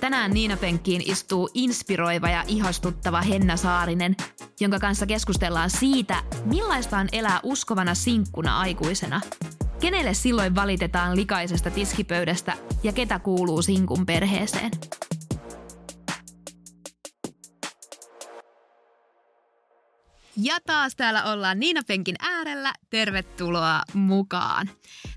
Tänään Niina Penkkiin istuu inspiroiva ja ihastuttava Henna Saarinen, jonka kanssa keskustellaan siitä, millaista on elää uskovana sinkkuna aikuisena. Kenelle silloin valitetaan likaisesta tiskipöydästä ja ketä kuuluu sinkun perheeseen? Ja taas täällä ollaan Niina Penkin äärellä. Tervetuloa mukaan.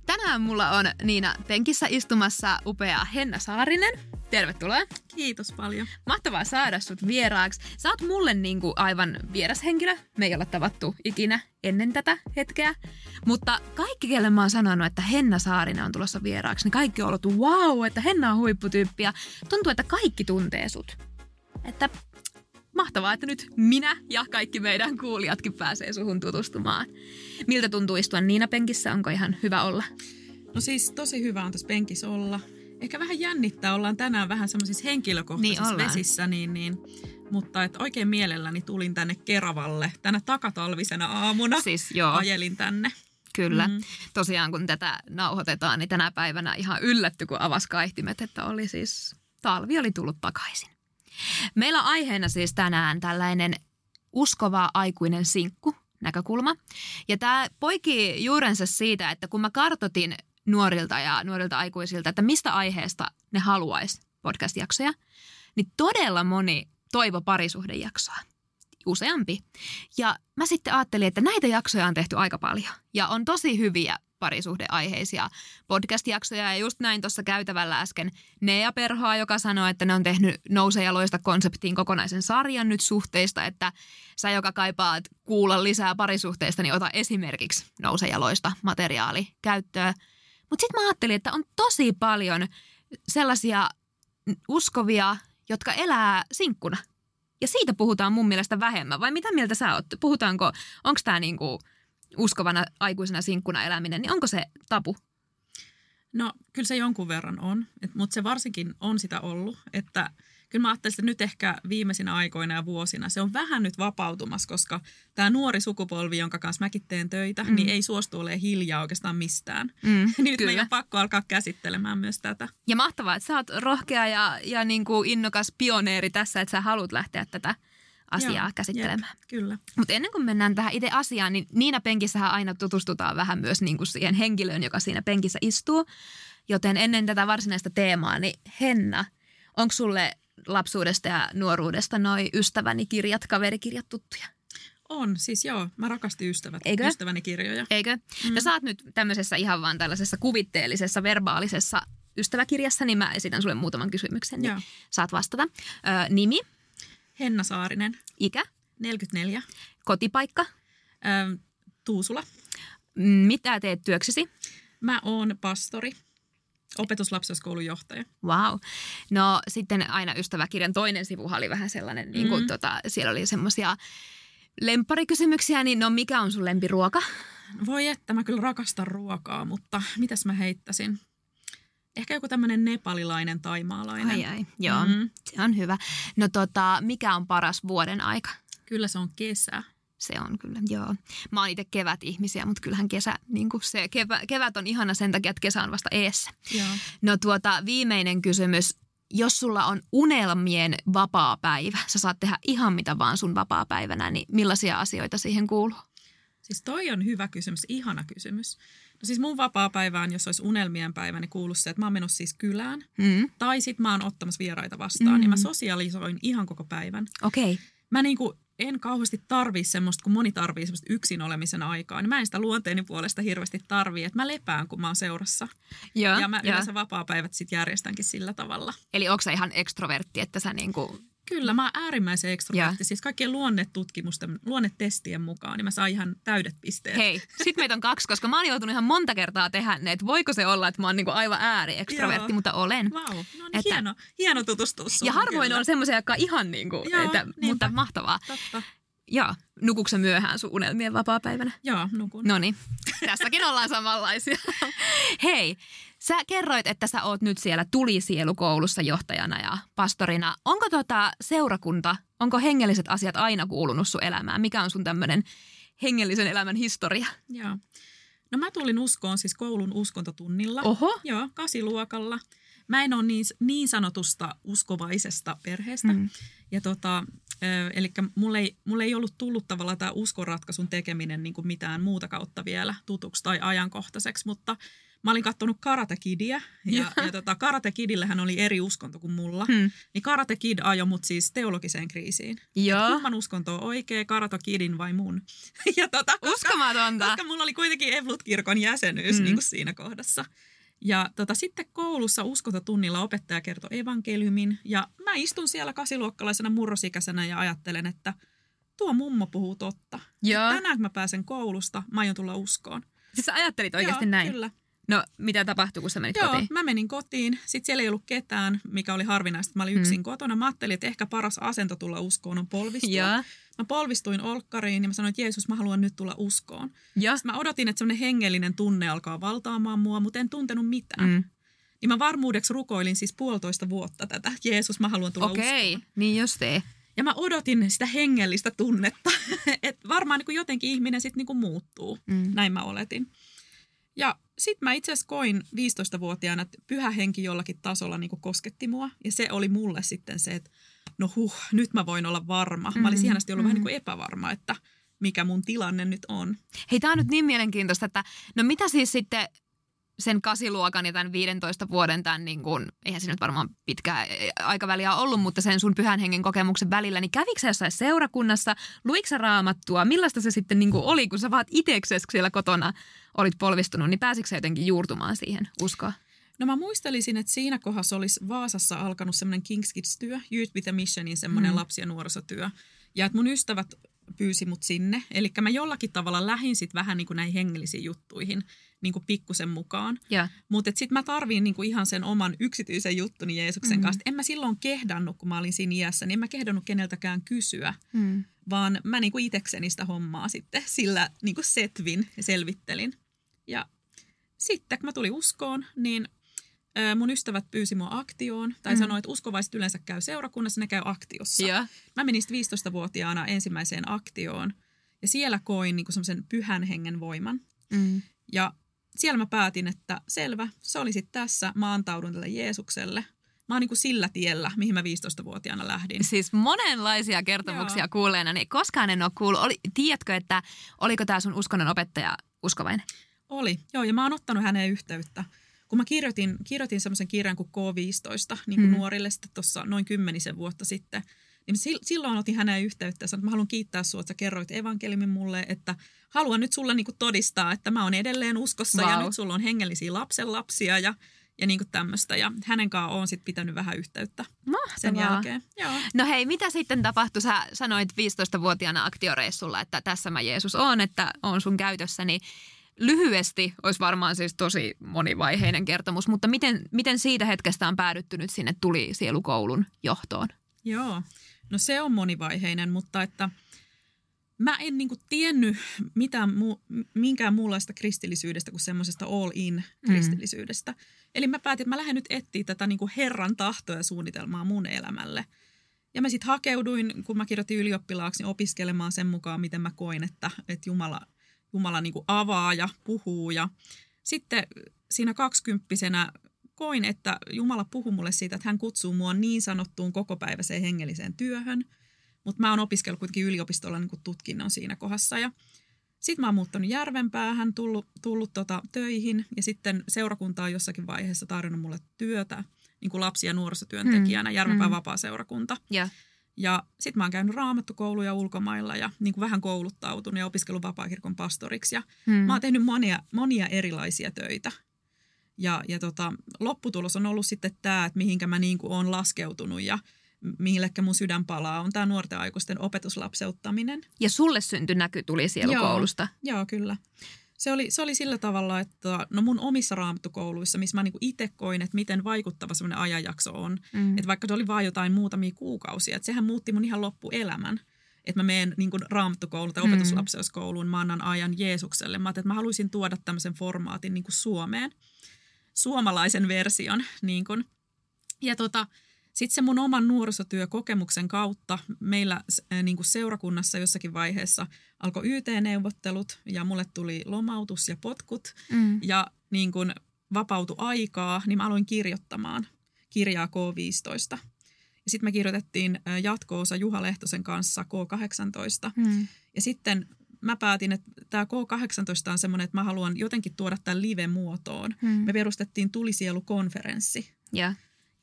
Tänään mulla on Niina Penkissä istumassa upea Henna Saarinen. Tervetuloa. Kiitos paljon. Mahtavaa saada sut vieraaksi. Sä oot mulle niinku aivan vieras henkilö. Me ei olla tavattu ikinä ennen tätä hetkeä. Mutta kaikki, kelle mä oon sanonut, että Henna Saarinen on tulossa vieraaksi, niin kaikki on ollut wow, että Henna on huipputyyppi. Ja tuntuu, että kaikki tuntee sut. Että mahtavaa, että nyt minä ja kaikki meidän kuulijatkin pääsee suhun tutustumaan. Miltä tuntuu istua Niina penkissä? Onko ihan hyvä olla? No siis tosi hyvä on tässä penkissä olla. Ehkä vähän jännittää, ollaan tänään vähän semmoisissa henkilökohtaisissa niin vesissä, niin, niin, mutta et oikein mielelläni tulin tänne Keravalle tänä takatalvisena aamuna. Siis joo. Ajelin tänne. Kyllä. Mm. Tosiaan kun tätä nauhoitetaan, niin tänä päivänä ihan yllätty, kun avasi kaihtimet, että oli siis, talvi oli tullut takaisin. Meillä on aiheena siis tänään tällainen uskova aikuinen sinkku näkökulma. Ja tämä poikii juurensa siitä, että kun mä kartotin nuorilta ja nuorilta aikuisilta, että mistä aiheesta ne haluaisi podcast-jaksoja, niin todella moni toivo parisuhdejaksoa. Useampi. Ja mä sitten ajattelin, että näitä jaksoja on tehty aika paljon. Ja on tosi hyviä parisuhdeaiheisia podcast-jaksoja. Ja just näin tuossa käytävällä äsken Nea Perhoa, joka sanoi, että ne on tehnyt Nouse ja loista konseptiin kokonaisen sarjan nyt suhteista, että sä, joka kaipaat kuulla lisää parisuhteista, niin ota esimerkiksi Nouse ja loista materiaali käyttöön. Mutta sitten mä ajattelin, että on tosi paljon sellaisia uskovia, jotka elää sinkkuna. Ja siitä puhutaan mun mielestä vähemmän. Vai mitä mieltä sä oot? Puhutaanko, onko tämä niinku uskovana aikuisena sinkkuna eläminen, niin onko se tapu? No kyllä se jonkun verran on, mutta se varsinkin on sitä ollut, että kyllä mä ajattelisin, että nyt ehkä viimeisinä aikoina ja vuosina se on vähän nyt vapautumassa, koska tämä nuori sukupolvi, jonka kanssa mäkin teen töitä, mm. niin ei suostu olemaan hiljaa oikeastaan mistään. Mm, niin nyt meidän on pakko alkaa käsittelemään myös tätä. Ja mahtavaa, että sä oot rohkea ja, ja niin kuin innokas pioneeri tässä, että sä haluat lähteä tätä asiaa Joo, käsittelemään. Jep, kyllä. Mutta ennen kuin mennään tähän itse asiaan, niin Niina penkissähän aina tutustutaan vähän myös niin kuin siihen henkilöön, joka siinä penkissä istuu. Joten ennen tätä varsinaista teemaa, niin Henna, onko sulle lapsuudesta ja nuoruudesta noi ystäväni kirjat, kaverikirjat tuttuja? On, siis joo. Mä rakastin ystävät, Eikö? ystäväni kirjoja. Eikö? Mm. Ja sä oot nyt tämmöisessä ihan vaan tällaisessa kuvitteellisessa, verbaalisessa ystäväkirjassa, niin mä esitän sulle muutaman kysymyksen, niin joo. saat vastata. Ö, nimi? Henna Saarinen. Ikä? 44. Kotipaikka? Ö, Tuusula. Mitä teet työksesi? Mä oon pastori. Opetuslapsenkoulun johtaja. Wow. No sitten aina ystäväkirjan toinen sivu oli vähän sellainen, mm. niin kuin, tota, siellä oli semmoisia lempparikysymyksiä, niin no mikä on sun lempiruoka? Voi että, mä kyllä rakastan ruokaa, mutta mitäs mä heittäisin? Ehkä joku tämmöinen nepalilainen taimaalainen. Ai ai, joo, mm. se on hyvä. No tota, mikä on paras vuoden aika? Kyllä se on kesä. Se on kyllä, joo. Mä oon itse kevät-ihmisiä, mutta kyllähän kesä, niin kuin se kevä, kevät on ihana sen takia, että kesä on vasta eessä. Joo. No tuota, viimeinen kysymys. Jos sulla on unelmien vapaa päivä, sä saat tehdä ihan mitä vaan sun vapaa päivänä, niin millaisia asioita siihen kuuluu? Siis toi on hyvä kysymys, ihana kysymys. No siis mun vapaa-päivään, jos olisi unelmien päivä, niin kuuluisi se, että mä oon menossa siis kylään. Mm. Tai sit mä oon ottamassa vieraita vastaan. Mm. Niin mä sosialisoin ihan koko päivän. Okei. Okay. Mä niinku en kauheasti tarvii semmoista, kun moni tarvii semmoista yksin olemisen aikaa. Niin mä en sitä luonteeni puolesta hirveästi tarvii, että mä lepään, kun mä oon seurassa. Joo, ja mä yleensä vapaa-päivät sitten järjestänkin sillä tavalla. Eli onko sä ihan ekstrovertti, että sä niinku Kyllä, mä oon äärimmäisen ekstrovertti. Siis kaikkien luonnetutkimusten, luonnetestien mukaan, niin mä saan ihan täydet pisteet. Hei, sit meitä on kaksi, koska mä oon joutunut ihan monta kertaa tehdä ne, että voiko se olla, että mä oon niinku aivan ääri ekstrovertti, mutta olen. Wow, no niin että, hieno, hieno tutustua Ja harvoin kyllä. on semmoisia, jotka ihan niinku, Joo, että, mutta mahtavaa. Totta. Joo, nukuksen myöhään sun unelmien vapaa-päivänä? Joo, nukun. No niin, tässäkin ollaan samanlaisia. Hei, Sä kerroit, että sä oot nyt siellä tulisielukoulussa johtajana ja pastorina. Onko tota seurakunta, onko hengelliset asiat aina kuulunut sun elämään? Mikä on sun tämmöinen hengellisen elämän historia? Joo. No mä tulin uskoon siis koulun uskontotunnilla. Oho. Joo, kasiluokalla. mä en ole niin, niin sanotusta uskovaisesta perheestä. Mm. Ja tota, eli mulle ei, mulle ei ollut tullut tavallaan tämä uskonratkaisun tekeminen niin kuin mitään muuta kautta vielä tutuksi tai ajankohtaiseksi, mutta mä olin katsonut Karate Kidia ja, ja tota, Karate Kidillähän oli eri uskonto kuin mulla. Hmm. Niin Karate Kid ajoi mut siis teologiseen kriisiin. Joo. Kumman uskonto on oikea, Karate Kidin vai mun? ja tota, koska, Uskomatonta. Koska mulla oli kuitenkin Evlut-kirkon jäsenyys hmm. niin kuin siinä kohdassa. Ja tota, sitten koulussa uskontotunnilla opettaja kertoi evankeliumin ja mä istun siellä kasiluokkalaisena murrosikäisenä ja ajattelen, että tuo mummo puhuu totta. Joo. Tänään kun mä pääsen koulusta, mä aion tulla uskoon. Siis sä ajattelit oikeasti Joo, näin? kyllä. No, mitä tapahtui, kun sä menit Joo, kotiin? mä menin kotiin. Sitten siellä ei ollut ketään, mikä oli harvinaista. Mä olin yksin mm. kotona. Mä ajattelin, että ehkä paras asento tulla uskoon on polvistua. Ja. Mä polvistuin olkkariin ja mä sanoin, että Jeesus, mä haluan nyt tulla uskoon. Ja. Sitten mä odotin, että semmoinen hengellinen tunne alkaa valtaamaan mua, mutta en tuntenut mitään. Mm. Niin mä varmuudeksi rukoilin siis puolitoista vuotta tätä. Jeesus, mä haluan tulla Okei, uskoon. niin te. Ja mä odotin sitä hengellistä tunnetta, että varmaan niin kuin jotenkin ihminen sitten niin muuttuu. Mm. Näin mä oletin. Ja sitten mä itse asiassa koin 15-vuotiaana, että pyhä henki jollakin tasolla niin kosketti mua. Ja se oli mulle sitten se, että no huh, nyt mä voin olla varma. Mm-hmm. Mä olisin mm, ollut mm-hmm. vähän niin kuin epävarma, että mikä mun tilanne nyt on. Hei, tämä on nyt niin mielenkiintoista, että no mitä siis sitten sen kasiluokan ja tämän 15 vuoden tämän, niin kuin, eihän se nyt varmaan pitkää aikaväliä ollut, mutta sen sun pyhän hengen kokemuksen välillä, niin kävikö jossain seurakunnassa, luiksa raamattua, millaista se sitten niin kuin oli, kun sä vaat itseksesi siellä kotona olit polvistunut, niin pääsikö sä jotenkin juurtumaan siihen uskoa? No mä muistelisin, että siinä kohdassa olisi Vaasassa alkanut semmoinen King's Kids-työ, Youth with a Missionin semmoinen mm. lapsi- ja nuorisotyö. Ja että mun ystävät pyysi mut sinne. Eli mä jollakin tavalla lähin sit vähän niin kuin näihin hengellisiin juttuihin niin kuin pikkusen mukaan. Mutta sitten mä tarviin niin kuin ihan sen oman yksityisen juttuni Jeesuksen mm. kanssa. En mä silloin kehdannut, kun mä olin siinä iässä, niin en mä kehdannut keneltäkään kysyä. Mm. Vaan mä niin kuin itekseni sitä hommaa sitten sillä niin kuin setvin ja selvittelin. Ja sitten kun mä tulin uskoon, niin mun ystävät pyysi mua aktioon, tai mm. sanoi, että uskovaiset yleensä käy seurakunnassa, ne käy aktiossa. Yeah. Mä menin 15-vuotiaana ensimmäiseen aktioon, ja siellä koin niin semmoisen pyhän hengen voiman. Mm. Ja siellä mä päätin, että selvä, se oli sitten tässä, mä antaudun tälle Jeesukselle. Mä oon niin kuin sillä tiellä, mihin mä 15-vuotiaana lähdin. Siis monenlaisia kertomuksia Joo. kuulleena, niin koskaan en ole kuullut. Oli, tiedätkö, että oliko tämä sun uskonnon opettaja uskovainen? Oli, joo, ja mä oon ottanut häneen yhteyttä kun mä kirjoitin, kirjoitin semmoisen kirjan kuin K15 niin kuin hmm. nuorille sitten tuossa noin kymmenisen vuotta sitten, niin silloin otin hänen yhteyttä ja sanoin, että mä haluan kiittää sinua, että sä kerroit evankeliumin mulle, että haluan nyt sulle niin kuin todistaa, että mä oon edelleen uskossa wow. ja nyt sulla on hengellisiä lapsenlapsia ja ja niin tämmöistä. Ja hänen kanssaan on sitten pitänyt vähän yhteyttä Mahtavaa. sen jälkeen. Joo. No hei, mitä sitten tapahtui? Sä sanoit 15-vuotiaana aktioreissulla, että tässä mä Jeesus on, että on sun käytössäni. Niin lyhyesti olisi varmaan siis tosi monivaiheinen kertomus, mutta miten, miten siitä hetkestä on päädytty nyt sinne tuli sielukoulun johtoon? Joo, no se on monivaiheinen, mutta että mä en niinku tiennyt mitään muu, minkään muunlaista kristillisyydestä kuin semmoisesta all-in kristillisyydestä. Mm. Eli mä päätin, että mä lähden nyt etsiä tätä niinku Herran tahtoa ja suunnitelmaa mun elämälle. Ja mä sitten hakeuduin, kun mä kirjoitin ylioppilaaksi, niin opiskelemaan sen mukaan, miten mä koin, että, että Jumala – Jumala niin kuin avaa ja puhuu. Ja sitten siinä kaksikymppisenä koin, että Jumala puhuu mulle siitä, että hän kutsuu mua niin sanottuun kokopäiväiseen hengelliseen työhön. Mutta mä oon opiskellut kuitenkin yliopistolla niin kuin tutkinnon siinä kohdassa. Ja sitten mä oon muuttanut Järvenpäähän, tullut, tullut tota töihin ja sitten seurakunta on jossakin vaiheessa tarjonnut mulle työtä niin kuin lapsi- ja nuorisotyöntekijänä, mm. Järvenpään mm. vapaa-seurakunta. Yeah. Ja sitten mä oon käynyt raamattukouluja ulkomailla ja niin kuin vähän kouluttautunut ja opiskellut vapaakirkon pastoriksi. Ja hmm. mä oon tehnyt monia, monia erilaisia töitä. Ja, ja tota, lopputulos on ollut sitten tämä, että mihinkä mä niin kuin oon laskeutunut ja millekä mun sydän palaa, on tämä nuorten aikuisten opetuslapseuttaminen. Ja sulle syntyi näky tuli sielukoulusta. Joo, joo kyllä se oli, se oli sillä tavalla, että no mun omissa raamattukouluissa, missä mä niinku itse koin, että miten vaikuttava semmoinen ajanjakso on. Mm. Että vaikka se oli vain jotain muutamia kuukausia, että sehän muutti mun ihan loppuelämän. Että mä menen niin raamattukouluun tai mm. opetuslapseuskouluun, mä annan ajan Jeesukselle. Mä että mä haluaisin tuoda tämmöisen formaatin niin kuin Suomeen, suomalaisen version. Niin kuin. Ja tota, sitten se mun oman nuorisotyökokemuksen kautta meillä niin kuin seurakunnassa jossakin vaiheessa alkoi YT-neuvottelut ja mulle tuli lomautus ja potkut mm. ja niin kuin vapautui aikaa, niin mä aloin kirjoittamaan. kirjaa K15. Ja sitten me kirjoitettiin jatko-osa Juha Lehtosen kanssa K18. Mm. Ja sitten mä päätin, että tämä K18 on semmoinen, että mä haluan jotenkin tuoda tämän live-muotoon. Mm. Me perustettiin Tulisielu-konferenssi. Ja.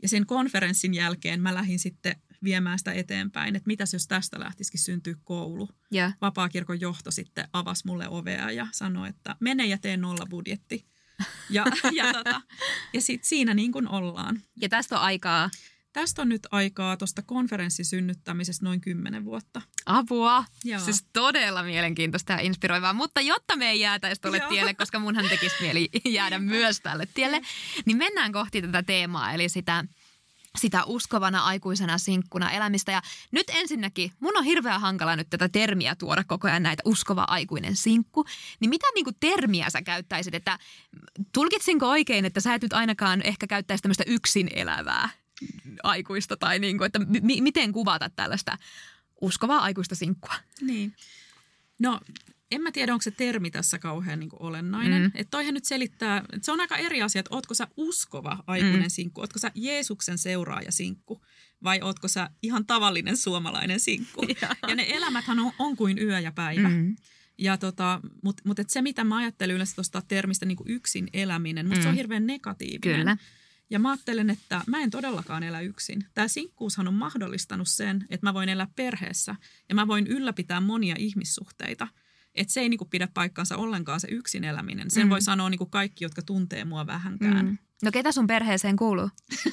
Ja sen konferenssin jälkeen mä lähdin sitten viemään sitä eteenpäin, että mitäs jos tästä lähtisikin syntyä koulu. Ja. Vapaakirkon johto sitten avasi mulle ovea ja sanoi, että mene ja tee nolla budjetti. Ja, ja, tota, ja sitten siinä niin kuin ollaan. ja tästä on aikaa Tästä on nyt aikaa tuosta konferenssin synnyttämisestä noin kymmenen vuotta. apua. Joo. Siis todella mielenkiintoista ja inspiroivaa. Mutta jotta me ei jäätäisi tuolle Joo. tielle, koska munhan tekisi mieli jäädä myös tälle tielle, niin mennään kohti tätä teemaa, eli sitä sitä uskovana aikuisena sinkkuna elämistä. Ja nyt ensinnäkin, mun on hirveän hankala nyt tätä termiä tuoda koko ajan näitä uskova aikuinen sinkku. Niin mitä niinku termiä sä käyttäisit, että tulkitsinko oikein, että sä et nyt ainakaan ehkä käyttäisi tämmöistä yksin elävää aikuista tai niinku, että mi- miten kuvata tällaista uskovaa aikuista sinkkua? Niin. No, en mä tiedä, onko se termi tässä kauhean niin kuin olennainen. Mm. Että toihan nyt selittää, että se on aika eri asia, että ootko sä uskova aikuinen Mm. sinkku, ootko sä Jeesuksen seuraaja sinkku vai ootko sä ihan tavallinen suomalainen sinkku. ja ne elämäthän on, on kuin yö ja päivä. Mm. Ja tota, Mutta mut se, mitä mä ajattelen yleensä tuosta termistä niin kuin yksin eläminen, musta mm. se on Mm. hirveän negatiivinen. Kyllä. Ja mä ajattelen, että mä en todellakaan elä yksin. Tämä sinkkuushan on mahdollistanut sen, että mä voin elää perheessä ja mä voin ylläpitää monia ihmissuhteita. Että se ei niinku pidä paikkansa ollenkaan se yksin eläminen. Sen Mm. voi sanoa niinku kaikki, jotka tuntee mua vähänkään. Mm. No ketä sun perheeseen kuuluu?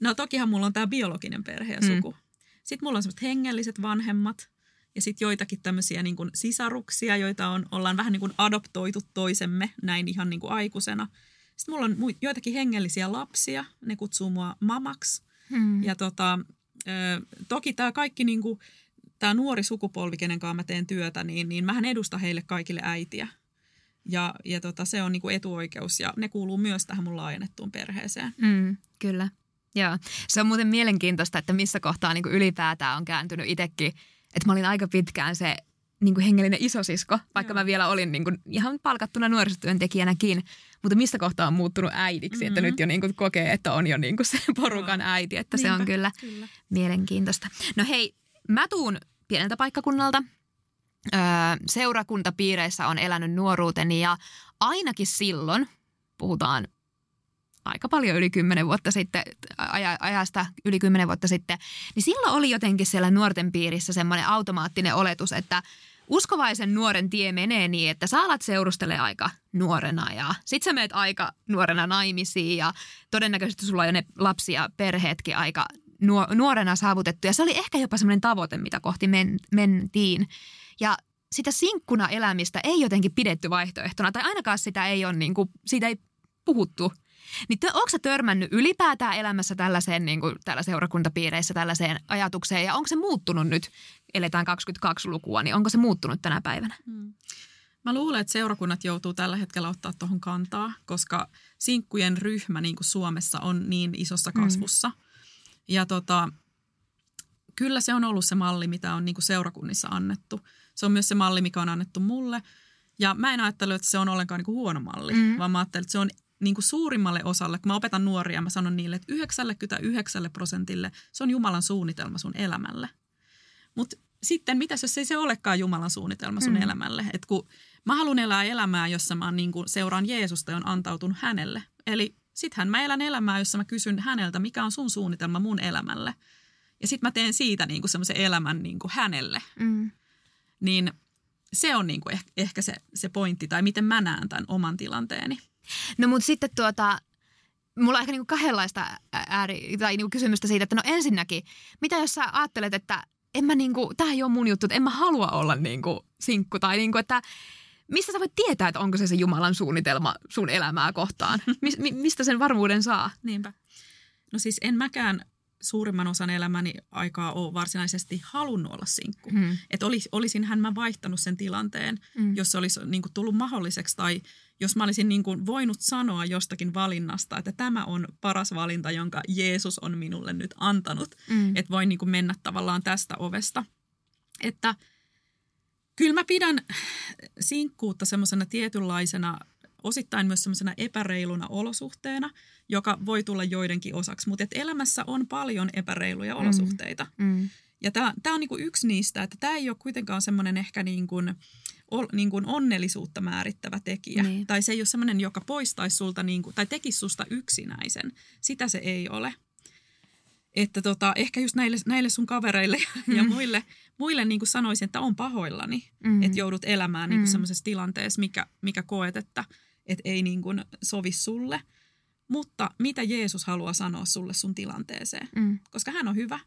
No tokihan mulla on tämä biologinen perhe ja Mm. suku. Mm. Sitten mulla on semmoiset hengelliset vanhemmat ja sitten joitakin tämmöisiä niinku sisaruksia, joita on, ollaan vähän niin kuin adoptoitu toisemme näin ihan niin kuin aikuisena. Sitten mulla on joitakin hengellisiä lapsia, ne kutsuu mua mamaksi. Mm. Ja tota, toki tämä kaikki niinku, tämä nuori sukupolvi, kenen kanssa mä teen työtä, niin, niin mähän edustan heille kaikille äitiä. Ja, ja tota, se on niinku etuoikeus ja ne kuuluu myös tähän mun laajennettuun perheeseen. Mm, kyllä. Joo. Se on muuten mielenkiintoista, että missä kohtaa niin kuin ylipäätään on kääntynyt itsekin. Että mä olin aika pitkään se niin kuin hengellinen isosisko, vaikka Joo. mä vielä olin niin kuin ihan palkattuna nuorisotyöntekijänäkin. Mutta missä kohtaa on muuttunut äidiksi, mm-hmm. että nyt jo niin kuin kokee, että on jo niin kuin se porukan Joo. äiti. Että se on Niinpä, kyllä kyllä. mielenkiintoista. No hei, mä tuun pieneltä paikkakunnalta. Öö, seurakuntapiireissä on elänyt nuoruuteni ja ainakin silloin, puhutaan aika paljon yli kymmenen vuotta sitten, aja, ajasta yli kymmenen vuotta sitten, niin silloin oli jotenkin siellä nuorten piirissä semmoinen automaattinen oletus, että uskovaisen nuoren tie menee niin, että sä alat seurustele aika nuorena ja sit sä meet aika nuorena naimisiin ja todennäköisesti sulla on jo ne lapsi ja perheetkin aika nuo- nuorena saavutettu. Ja se oli ehkä jopa semmoinen tavoite, mitä kohti men- mentiin. Ja sitä sinkkuna elämistä ei jotenkin pidetty vaihtoehtona, tai ainakaan sitä ei ole, niin kuin, siitä ei puhuttu. Niin te, onko sä törmännyt ylipäätään elämässä tällaiseen, niin kuin, täällä seurakuntapiireissä tällaiseen ajatukseen, ja onko se muuttunut nyt, eletään 22-lukua, niin onko se muuttunut tänä päivänä? Mm. Mä luulen, että seurakunnat joutuu tällä hetkellä ottaa tuohon kantaa, koska sinkkujen ryhmä niin kuin Suomessa on niin isossa kasvussa. Mm. Ja tota, kyllä se on ollut se malli, mitä on niin kuin seurakunnissa annettu. Se on myös se malli, mikä on annettu mulle. Ja mä en ajattele, että se on ollenkaan niin kuin huono malli, Mm. mm. vaan mä ajattelen, että se on niin kuin suurimmalle osalle, kun mä opetan nuoria, mä sanon niille, että 99 prosentille se on Jumalan suunnitelma sun elämälle. Mutta sitten mitäs jos ei se olekaan Jumalan suunnitelma sun Mm. elämälle? Et kun mä haluan elää elämää, jossa mä niin kuin seuraan Jeesusta ja on antautunut hänelle. Eli sittenhän mä elän elämää, jossa mä kysyn häneltä, mikä on sun suunnitelma mun elämälle. Ja sitten mä teen siitä niin kuin semmoisen elämän niin kuin hänelle. Mm. Niin se on niin kuin ehkä, ehkä se, se pointti, tai miten mä näen tämän oman tilanteeni. No mutta sitten tuota, mulla on ehkä niinku kahdenlaista ääri, tai niinku kysymystä siitä, että no ensinnäkin, mitä jos sä ajattelet, että en mä niinku, tää ei ole mun juttu, että en mä halua olla niinku sinkku, tai niinku, että mistä sä voit tietää, että onko se se Jumalan suunnitelma sun elämää kohtaan? Mis, mi, mistä sen varmuuden saa? Niinpä. No siis en mäkään suurimman osan elämäni aikaa ole varsinaisesti halunnut olla sinkku. Hmm. Että olis, olisinhän mä vaihtanut sen tilanteen, Mm. jos se olisi niin kuin, tullut mahdolliseksi tai jos mä olisin niin kuin, voinut sanoa jostakin valinnasta, että tämä on paras valinta, jonka Jeesus on minulle nyt antanut. Mm. Että voin niin kuin, mennä tavallaan tästä ovesta. Että kyllä mä pidän sinkkuutta semmoisena tietynlaisena osittain myös semmoisena epäreiluna olosuhteena, joka voi tulla joidenkin osaksi. Mutta elämässä on paljon epäreiluja mm. olosuhteita. Mm. Ja tämä on niinku yksi niistä, että tämä ei ole kuitenkaan semmoinen ehkä niin kuin, niin kuin onnellisuutta määrittävä tekijä. Niin. Tai se ei ole semmoinen, joka poistaisi sulta niin kuin, tai tekisi susta yksinäisen. Sitä se ei ole. Että tota, ehkä just näille, näille sun kavereille ja mm. muille, muille niin kuin sanoisin, että on pahoillani, mm. että joudut elämään niin kuin mm. semmoisessa tilanteessa, mikä, mikä koet, että, että ei niin kuin sovi sulle. Mutta mitä Jeesus haluaa sanoa sulle sun tilanteeseen? Mm. Koska hän on hyvä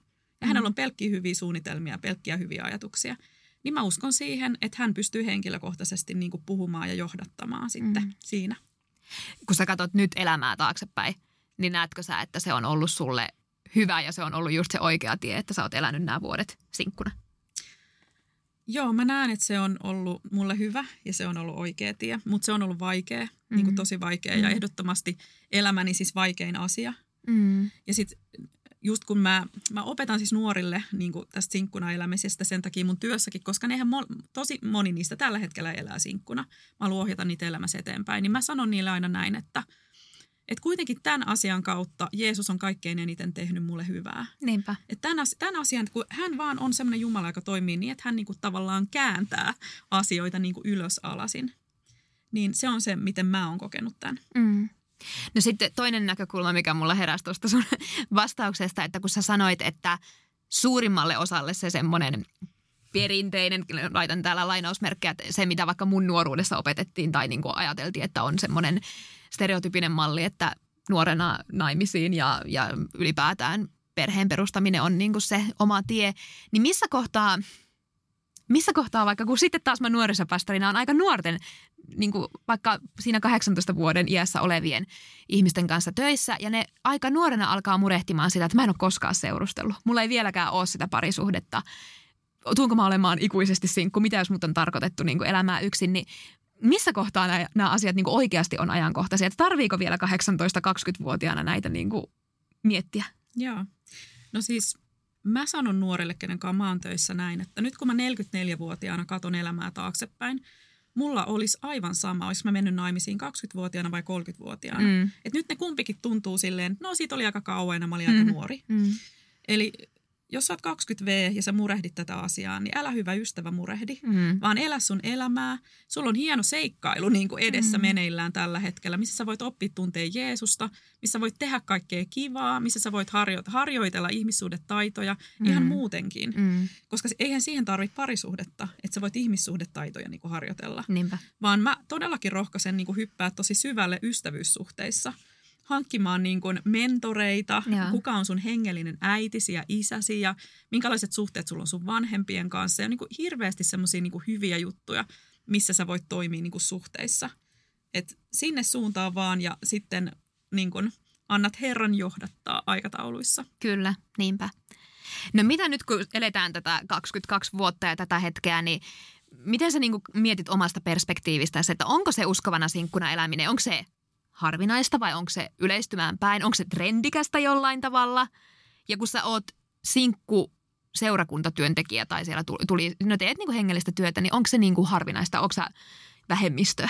ja mm. hänellä on pelkkiä hyviä suunnitelmia, pelkkiä hyviä ajatuksia. Niin mä uskon siihen, että hän pystyy henkilökohtaisesti niin kuin puhumaan ja johdattamaan sitten mm. siinä. Kun sä katsot nyt elämää taaksepäin, niin näetkö sä, että se on ollut sulle hyvä ja se on ollut just se oikea tie, että sä oot elänyt nämä vuodet sinkkuna? Joo, mä näen, että se on ollut mulle hyvä ja se on ollut oikea tie, mutta se on ollut vaikea, mm-hmm. niin kuin tosi vaikea mm-hmm. ja ehdottomasti elämäni siis vaikein asia. Mm-hmm. Ja sitten just kun mä, mä opetan siis nuorille niin kuin tästä sinkkuna elämisestä sen takia mun työssäkin, koska nehän mo- tosi moni niistä tällä hetkellä elää sinkkuna. Mä haluan ohjata niitä elämässä eteenpäin, niin mä sanon niille aina näin, että – että kuitenkin tämän asian kautta Jeesus on kaikkein eniten tehnyt mulle hyvää. Niinpä. Että tämän, tämän asian, kun hän vaan on semmoinen Jumala, joka toimii niin, että hän niinku tavallaan kääntää asioita niinku ylös alasin. Niin se on se, miten mä oon kokenut tämän. Mm. No sitten toinen näkökulma, mikä mulla heräsi tuosta sun vastauksesta, että kun sä sanoit, että suurimmalle osalle se semmoinen perinteinen, laitan täällä lainausmerkkejä, että se mitä vaikka mun nuoruudessa opetettiin tai niin kuin ajateltiin, että on semmoinen stereotypinen malli, että nuorena naimisiin ja, ja ylipäätään perheen perustaminen on niin kuin se oma tie, niin missä kohtaa, missä kohtaa vaikka, kun sitten taas mä nuorisopastorina on aika nuorten, niin kuin vaikka siinä 18 vuoden iässä olevien ihmisten kanssa töissä, ja ne aika nuorena alkaa murehtimaan sitä, että mä en ole koskaan seurustellut. Mulla ei vieläkään ole sitä parisuhdetta. Tuunko mä olemaan ikuisesti sinkku? Mitä jos mut on tarkoitettu niin kuin elämää yksin? Niin missä kohtaa nämä, nämä asiat niin kuin oikeasti on ajankohtaisia? Että tarviiko vielä 18-20-vuotiaana näitä niin kuin miettiä? Joo. No siis mä sanon nuorille, kenen kanssa mä oon töissä näin, että nyt kun mä 44-vuotiaana katon elämää taaksepäin, mulla olisi aivan sama, olisi mä mennyt naimisiin 20-vuotiaana vai 30-vuotiaana. Mm. Et nyt ne kumpikin tuntuu silleen, no siitä oli aika kauan ja mä olin mm. aika nuori. Mm. Eli jos sä oot 20V ja sä murehdit tätä asiaa, niin älä hyvä ystävä murehdi, mm. vaan elä sun elämää. Sulla on hieno seikkailu niin kuin edessä mm. meneillään tällä hetkellä, missä sä voit oppia tuntea Jeesusta, missä voit tehdä kaikkea kivaa, missä sä voit harjo- harjoitella ihmissuhdetaitoja mm. ihan muutenkin. Mm. Koska eihän siihen tarvitse parisuhdetta, että sä voit ihmissuhdetaitoja niin kuin harjoitella. Niinpä. Vaan mä todellakin rohkaisen niin kuin hyppää tosi syvälle ystävyyssuhteissa – hankkimaan niin kuin mentoreita, Joo. kuka on sun hengellinen äitisi ja isäsi ja minkälaiset suhteet sulla on sun vanhempien kanssa. Ja niin kuin hirveästi semmoisia niin hyviä juttuja, missä sä voit toimia niin kuin suhteissa. Et sinne suuntaan vaan ja sitten niin kuin annat Herran johdattaa aikatauluissa. Kyllä, niinpä. No mitä nyt kun eletään tätä 22 vuotta ja tätä hetkeä, niin miten sä niin mietit omasta perspektiivistä, että onko se uskovana sinkkuna eläminen, onko se harvinaista vai onko se yleistymään päin? Onko se trendikästä jollain tavalla? Ja kun sä oot sinkku seurakuntatyöntekijä tai siellä tuli, tuli no teet niin kuin hengellistä työtä, niin onko se niin kuin harvinaista? Onko sä vähemmistöä?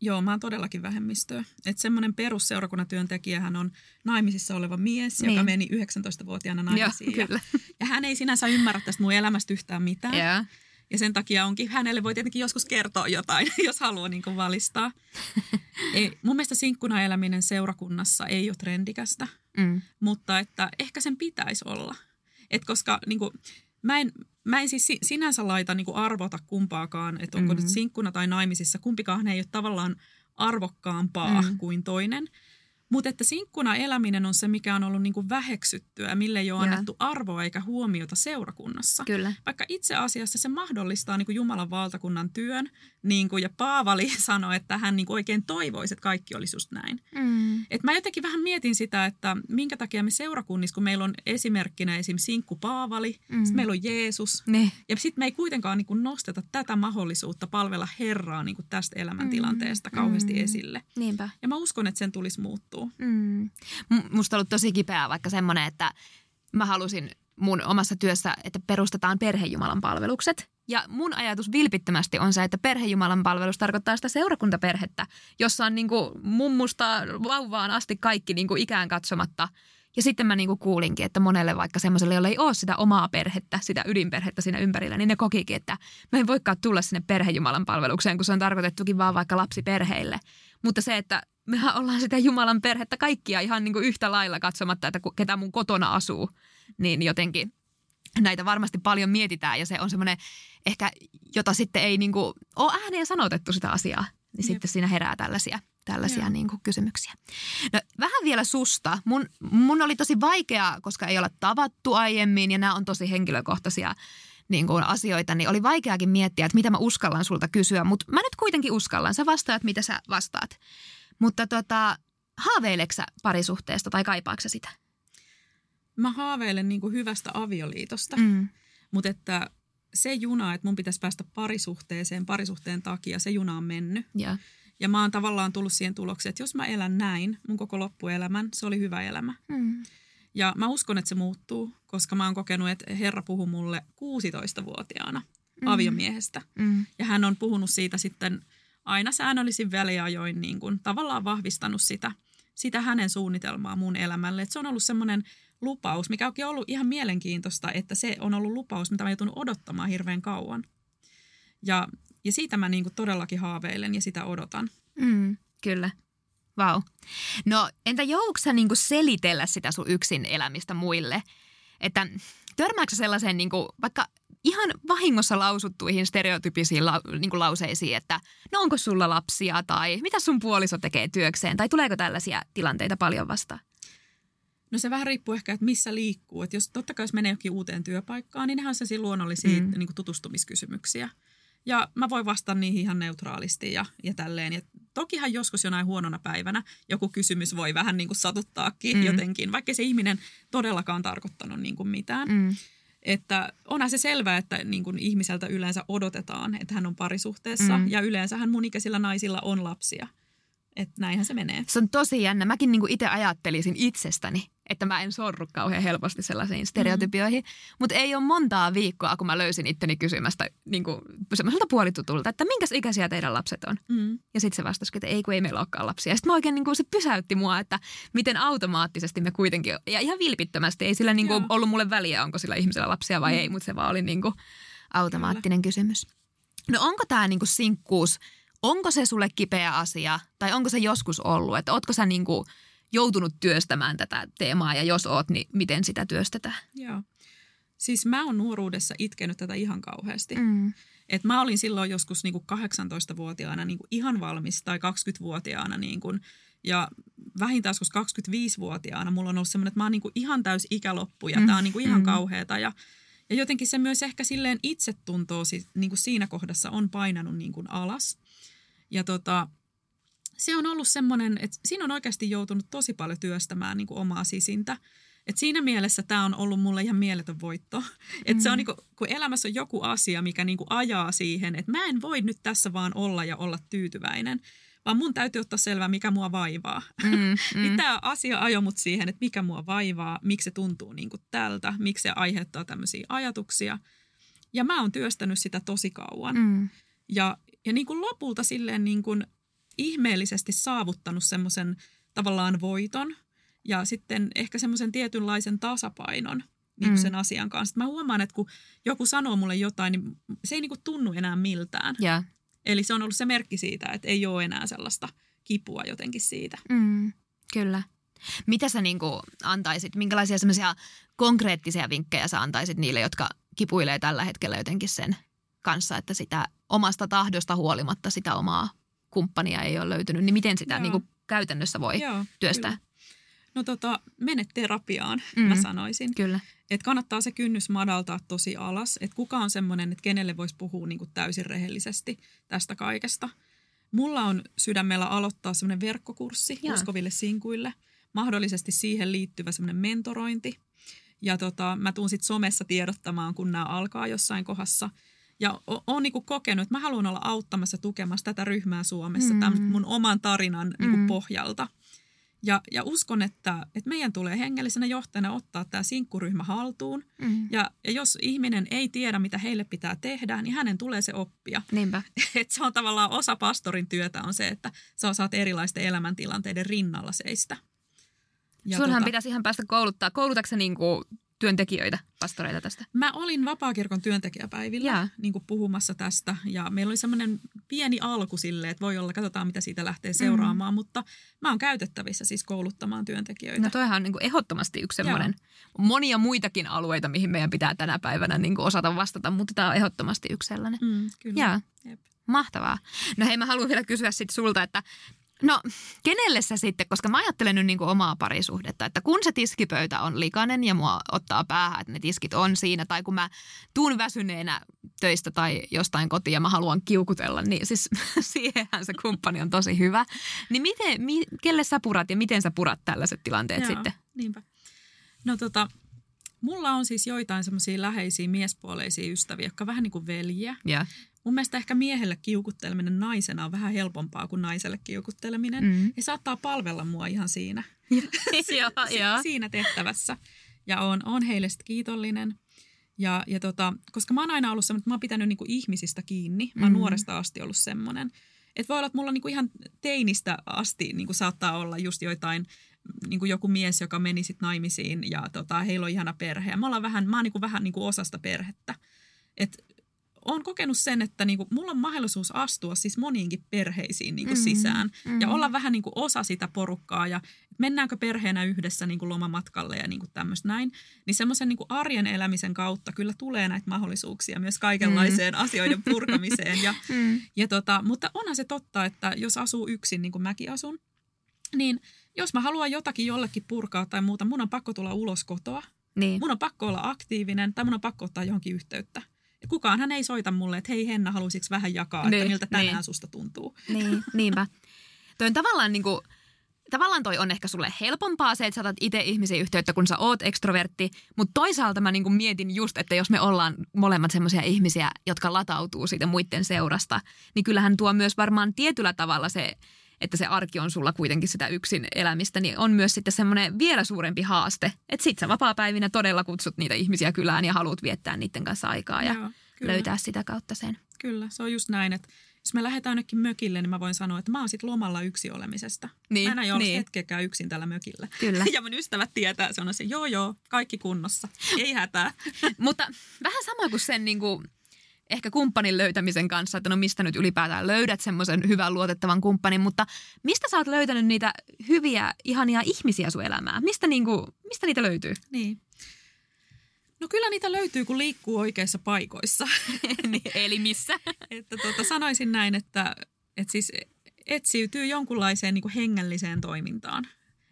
Joo, mä oon todellakin vähemmistöä. Että semmoinen perusseurakunnatyöntekijähän on naimisissa oleva mies, niin. joka meni 19-vuotiaana naimisiin. Joo, kyllä. Ja, ja hän ei sinänsä ymmärrä tästä mun elämästä yhtään mitään. Yeah. Ja sen takia onkin, hänelle voi tietenkin joskus kertoa jotain, jos haluaa niin valistaa. ei, mun mielestä sinkkuna eläminen seurakunnassa ei ole trendikästä, mm. mutta että ehkä sen pitäisi olla. Et koska niin kuin, mä, en, mä en siis sinänsä laita niin arvota kumpaakaan, että onko mm-hmm. nyt sinkkuna tai naimisissa, kumpikaan ei ole tavallaan arvokkaampaa mm. kuin toinen – mutta että sinkkuna eläminen on se, mikä on ollut niinku väheksyttyä, mille ei ole ja. annettu arvoa eikä huomiota seurakunnassa. Kyllä. Vaikka itse asiassa se mahdollistaa niinku Jumalan valtakunnan työn. Niinku, ja Paavali sanoi, että hän niinku oikein toivoisi, että kaikki olisi just näin. Mm. Et mä jotenkin vähän mietin sitä, että minkä takia me seurakunnissa, kun meillä on esimerkkinä esim. sinkku Paavali, mm. sitten meillä on Jeesus. Ne. Ja sitten me ei kuitenkaan niinku nosteta tätä mahdollisuutta palvella Herraa niinku tästä elämäntilanteesta mm. kauheasti mm. esille. Niinpä. Ja mä uskon, että sen tulisi muuttua tapahtuu. Mm. Musta on ollut tosi kipeää vaikka semmoinen, että mä halusin mun omassa työssä, että perustetaan perhejumalan palvelukset. Ja mun ajatus vilpittömästi on se, että perhejumalan palvelus tarkoittaa sitä seurakuntaperhettä, jossa on niin kuin mummusta vauvaan asti kaikki niin kuin ikään katsomatta. Ja sitten mä niin kuin kuulinkin, että monelle vaikka semmoiselle, jolla ei ole sitä omaa perhettä, sitä ydinperhettä siinä ympärillä, niin ne kokikin, että mä en voikaan tulla sinne perhejumalan palvelukseen, kun se on tarkoitettukin vaan vaikka lapsiperheille. Mutta se, että mehän ollaan sitä Jumalan perhettä kaikkia ihan niin kuin yhtä lailla katsomatta, että ketä mun kotona asuu, niin jotenkin näitä varmasti paljon mietitään ja se on semmoinen ehkä, jota sitten ei niin kuin ole ääneen sanotettu sitä asiaa, niin Jep. sitten siinä herää tällaisia, tällaisia niin kuin kysymyksiä. No, vähän vielä susta. Mun, mun oli tosi vaikeaa, koska ei ole tavattu aiemmin ja nämä on tosi henkilökohtaisia niin kuin asioita, niin oli vaikeakin miettiä, että mitä mä uskallan sulta kysyä, mutta mä nyt kuitenkin uskallan. Sä vastaat, mitä sä vastaat. Mutta tota, haaveileksä parisuhteesta tai kaipaaksa sitä? Mä haaveilen niin kuin hyvästä avioliitosta, mm. mutta että se juna, että mun pitäisi päästä parisuhteeseen parisuhteen takia, se juna on mennyt. Ja, ja mä oon tavallaan tullut siihen tulokseen, että jos mä elän näin mun koko loppuelämän, se oli hyvä elämä. mm. Ja mä uskon, että se muuttuu, koska mä oon kokenut, että Herra puhuu mulle 16-vuotiaana mm. aviomiehestä. Mm. Ja hän on puhunut siitä sitten aina säännöllisin väliajoin niin kuin, tavallaan vahvistanut sitä, sitä hänen suunnitelmaa mun elämälle. Et se on ollut semmoinen lupaus, mikä onkin ollut ihan mielenkiintoista, että se on ollut lupaus, mitä mä joutunut odottamaan hirveän kauan. Ja, ja siitä mä niin kuin todellakin haaveilen ja sitä odotan. Mm, kyllä. Vau. Wow. No entä joudutko sä niinku selitellä sitä sun yksin elämistä muille? Että törmääkö sellaiseen niinku, vaikka ihan vahingossa lausuttuihin stereotypisiin la, niinku lauseisiin, että no onko sulla lapsia tai mitä sun puoliso tekee työkseen tai tuleeko tällaisia tilanteita paljon vastaan? No se vähän riippuu ehkä, että missä liikkuu. Että jos totta kai jos menee jokin uuteen työpaikkaan, niin nehän on sellaisia luonnollisia mm. niin kuin tutustumiskysymyksiä. Ja mä voin vastata niihin ihan neutraalisti ja, ja tälleen. Ja tokihan joskus jonain huonona päivänä joku kysymys voi vähän niin kuin satuttaakin mm. jotenkin, vaikka se ihminen todellakaan tarkoittanut niin kuin mitään. Mm. Että onhan se selvää, että niin kuin ihmiseltä yleensä odotetaan, että hän on parisuhteessa. Mm. Ja yleensähän mun ikäisillä naisilla on lapsia. Että näinhän se menee. Se on tosi jännä. Mäkin niin itse ajattelisin itsestäni, että mä en sorru kauhean helposti sellaisiin stereotypioihin. Mm. Mutta ei ole montaa viikkoa, kun mä löysin itteni kysymästä niin kuin semmoiselta puolitutulta, että minkä ikäisiä teidän lapset on. Mm. Ja sitten se vastasi, että ei kun ei meillä olekaan lapsia. Sitten mä oikein niin kuin, se pysäytti mua, että miten automaattisesti me kuitenkin, ja ihan vilpittömästi, ei sillä niin kuin ollut mulle väliä, onko sillä ihmisellä lapsia vai mm. ei, mutta se vaan oli niin kuin automaattinen Kyllä. kysymys. No onko tämä niin kuin sinkkuus, onko se sulle kipeä asia tai onko se joskus ollut, että ootko sä niin kuin – joutunut työstämään tätä teemaa ja jos oot, niin miten sitä työstetään? Joo. Siis mä oon nuoruudessa itkenyt tätä ihan kauheasti. Mm. Et mä olin silloin joskus niinku 18-vuotiaana niinku ihan valmis tai 20-vuotiaana niinku, ja vähintään joskus 25-vuotiaana mulla on ollut semmoinen, että mä oon niinku ihan täys ikäloppu ja mm. tää on niinku ihan mm. kauheata ja ja jotenkin se myös ehkä silleen itsetuntoa niin kuin siinä kohdassa on painanut niin kuin alas. Ja tota, se on ollut semmoinen, että siinä on oikeasti joutunut tosi paljon työstämään niin kuin omaa sisintä. Et siinä mielessä tämä on ollut mulle ihan mieletön voitto. Et mm. se on mm. niinku, kun elämässä on joku asia, mikä niinku ajaa siihen, että mä en voi nyt tässä vaan olla ja olla tyytyväinen, vaan mun täytyy ottaa selvää, mikä mua vaivaa. Mm, mm. niin tämä asia ajoi mut siihen, että mikä mua vaivaa, miksi se tuntuu niinku tältä, miksi se aiheuttaa tämmöisiä ajatuksia. Ja mä oon työstänyt sitä tosi kauan. Mm. Ja, ja niin kuin lopulta silleen niin kuin ihmeellisesti saavuttanut semmoisen tavallaan voiton ja sitten ehkä semmoisen tietynlaisen tasapainon niin kuin mm. sen asian kanssa. Mä huomaan, että kun joku sanoo mulle jotain, niin se ei niin kuin tunnu enää miltään. Yeah. Eli se on ollut se merkki siitä, että ei ole enää sellaista kipua jotenkin siitä. Mm, kyllä. Mitä sä niin kuin antaisit, minkälaisia semmoisia konkreettisia vinkkejä sä antaisit niille, jotka kipuilee tällä hetkellä jotenkin sen kanssa, että sitä omasta tahdosta huolimatta sitä omaa kumppania ei ole löytynyt, niin miten sitä niin kuin käytännössä voi Joo, työstää? Kyllä. No tota, mene terapiaan, mm, mä sanoisin. Kyllä. Että kannattaa se kynnys madaltaa tosi alas. Että kuka on semmoinen, että kenelle voisi puhua niin kuin täysin rehellisesti tästä kaikesta. Mulla on sydämellä aloittaa semmoinen verkkokurssi Jaa. uskoville sinkuille. Mahdollisesti siihen liittyvä semmoinen mentorointi. Ja tota, mä tuun sitten somessa tiedottamaan, kun nämä alkaa jossain kohdassa – ja olen niin kokenut, että mä haluan olla auttamassa tukemassa tätä ryhmää Suomessa mm. tämän mun oman tarinan niin mm. pohjalta. Ja, ja uskon, että, että meidän tulee hengellisenä johtajana ottaa tämä sinkkuryhmä haltuun. Mm. Ja, ja jos ihminen ei tiedä, mitä heille pitää tehdä, niin hänen tulee se oppia. Niinpä. Et se on tavallaan osa pastorin työtä on se, että sä osaat erilaisten elämäntilanteiden rinnalla seistä. Ja Sunhan tota, pitäisi ihan päästä kouluttaa. Koulutatko niin kuin työntekijöitä, pastoreita tästä? Mä olin Vapaakirkon työntekijäpäivillä niin kuin puhumassa tästä ja meillä oli semmoinen pieni alku sille, että voi olla, katsotaan mitä siitä lähtee seuraamaan, mm. mutta mä oon käytettävissä siis kouluttamaan työntekijöitä. No toihan on niin kuin ehdottomasti yksi semmoinen, monia muitakin alueita, mihin meidän pitää tänä päivänä niin kuin osata vastata, mutta tämä on ehdottomasti yksi sellainen. Mm, kyllä. Jep. Mahtavaa. No hei, mä haluan vielä kysyä sitten sulta, että No, kenelle sä sitten, koska mä ajattelen nyt niin kuin omaa parisuhdetta, että kun se tiskipöytä on likainen ja mua ottaa päähän, että ne tiskit on siinä, tai kun mä tuun väsyneenä töistä tai jostain kotiin ja mä haluan kiukutella, niin siis siihenhän se kumppani on tosi hyvä. Niin miten, mi, kelle sä purat ja miten sä purat tällaiset tilanteet Joo, sitten? niinpä. No tota, mulla on siis joitain semmoisia läheisiä miespuoleisia ystäviä, jotka on vähän niin kuin veljiä. Yeah. Mun mielestä ehkä miehelle kiukutteleminen naisena on vähän helpompaa kuin naiselle kiukutteleminen. Mm. Ja saattaa palvella mua ihan siinä, ja, siinä tehtävässä. Ja on, on heille kiitollinen. Ja, ja tota, koska mä oon aina ollut semmoinen, että mä oon pitänyt niinku ihmisistä kiinni. Mä oon mm. nuoresta asti ollut semmoinen. Että voi olla, että mulla niinku ihan teinistä asti niinku saattaa olla just joitain niin kuin joku mies, joka meni sitten naimisiin ja tota, heillä on ihana perhe. Ja ollaan vähän, mä oon niin kuin vähän niin kuin osasta perhettä. Et olen kokenut sen, että niinku, mulla on mahdollisuus astua siis moniinkin perheisiin niinku mm, sisään mm. ja olla vähän niinku osa sitä porukkaa ja mennäänkö perheenä yhdessä niinku lomamatkalle ja niinku tämmöistä näin. Niin semmoisen niinku arjen elämisen kautta kyllä tulee näitä mahdollisuuksia myös kaikenlaiseen mm. asioiden purkamiseen. Ja, mm. ja tota, mutta onhan se totta, että jos asuu yksin, niin kuin mäkin asun, niin jos mä haluan jotakin jollekin purkaa tai muuta, mun on pakko tulla ulos kotoa. Niin. Mun on pakko olla aktiivinen tai mun on pakko ottaa johonkin yhteyttä. Ja kukaan hän ei soita mulle, että hei Henna, haluaisitko vähän jakaa, niin, että miltä tänään niin. susta tuntuu. Niin, niinpä. Toi on tavallaan niin kuin, tavallaan toi on ehkä sulle helpompaa se, että sä otat itse ihmisiä yhteyttä, kun sä oot ekstrovertti. Mutta toisaalta mä niin mietin just, että jos me ollaan molemmat semmoisia ihmisiä, jotka latautuu siitä muiden seurasta, niin kyllähän tuo myös varmaan tietyllä tavalla se että se arki on sulla kuitenkin sitä yksin elämistä, niin on myös sitten semmoinen vielä suurempi haaste. Että sit sä vapaa-päivinä todella kutsut niitä ihmisiä kylään ja haluat viettää niiden kanssa aikaa ja Joo, löytää sitä kautta sen. Kyllä, se on just näin, että jos me lähdetään jonnekin mökille, niin mä voin sanoa, että mä oon sit lomalla yksi olemisesta. Niin, mä en ole niin. hetkeäkään yksin tällä mökillä. Kyllä. Ja mun ystävät tietää, se on se, joo joo, kaikki kunnossa, ei hätää. Mutta vähän sama kuin sen niin kuin ehkä kumppanin löytämisen kanssa, että no mistä nyt ylipäätään löydät semmoisen hyvän luotettavan kumppanin, mutta mistä sä oot löytänyt niitä hyviä, ihania ihmisiä sun elämään? Mistä, niinku, mistä niitä löytyy? Niin. No kyllä niitä löytyy, kun liikkuu oikeissa paikoissa. niin, eli missä? että tota, sanoisin näin, että, että siis etsiytyy jonkunlaiseen niin kuin hengelliseen toimintaan.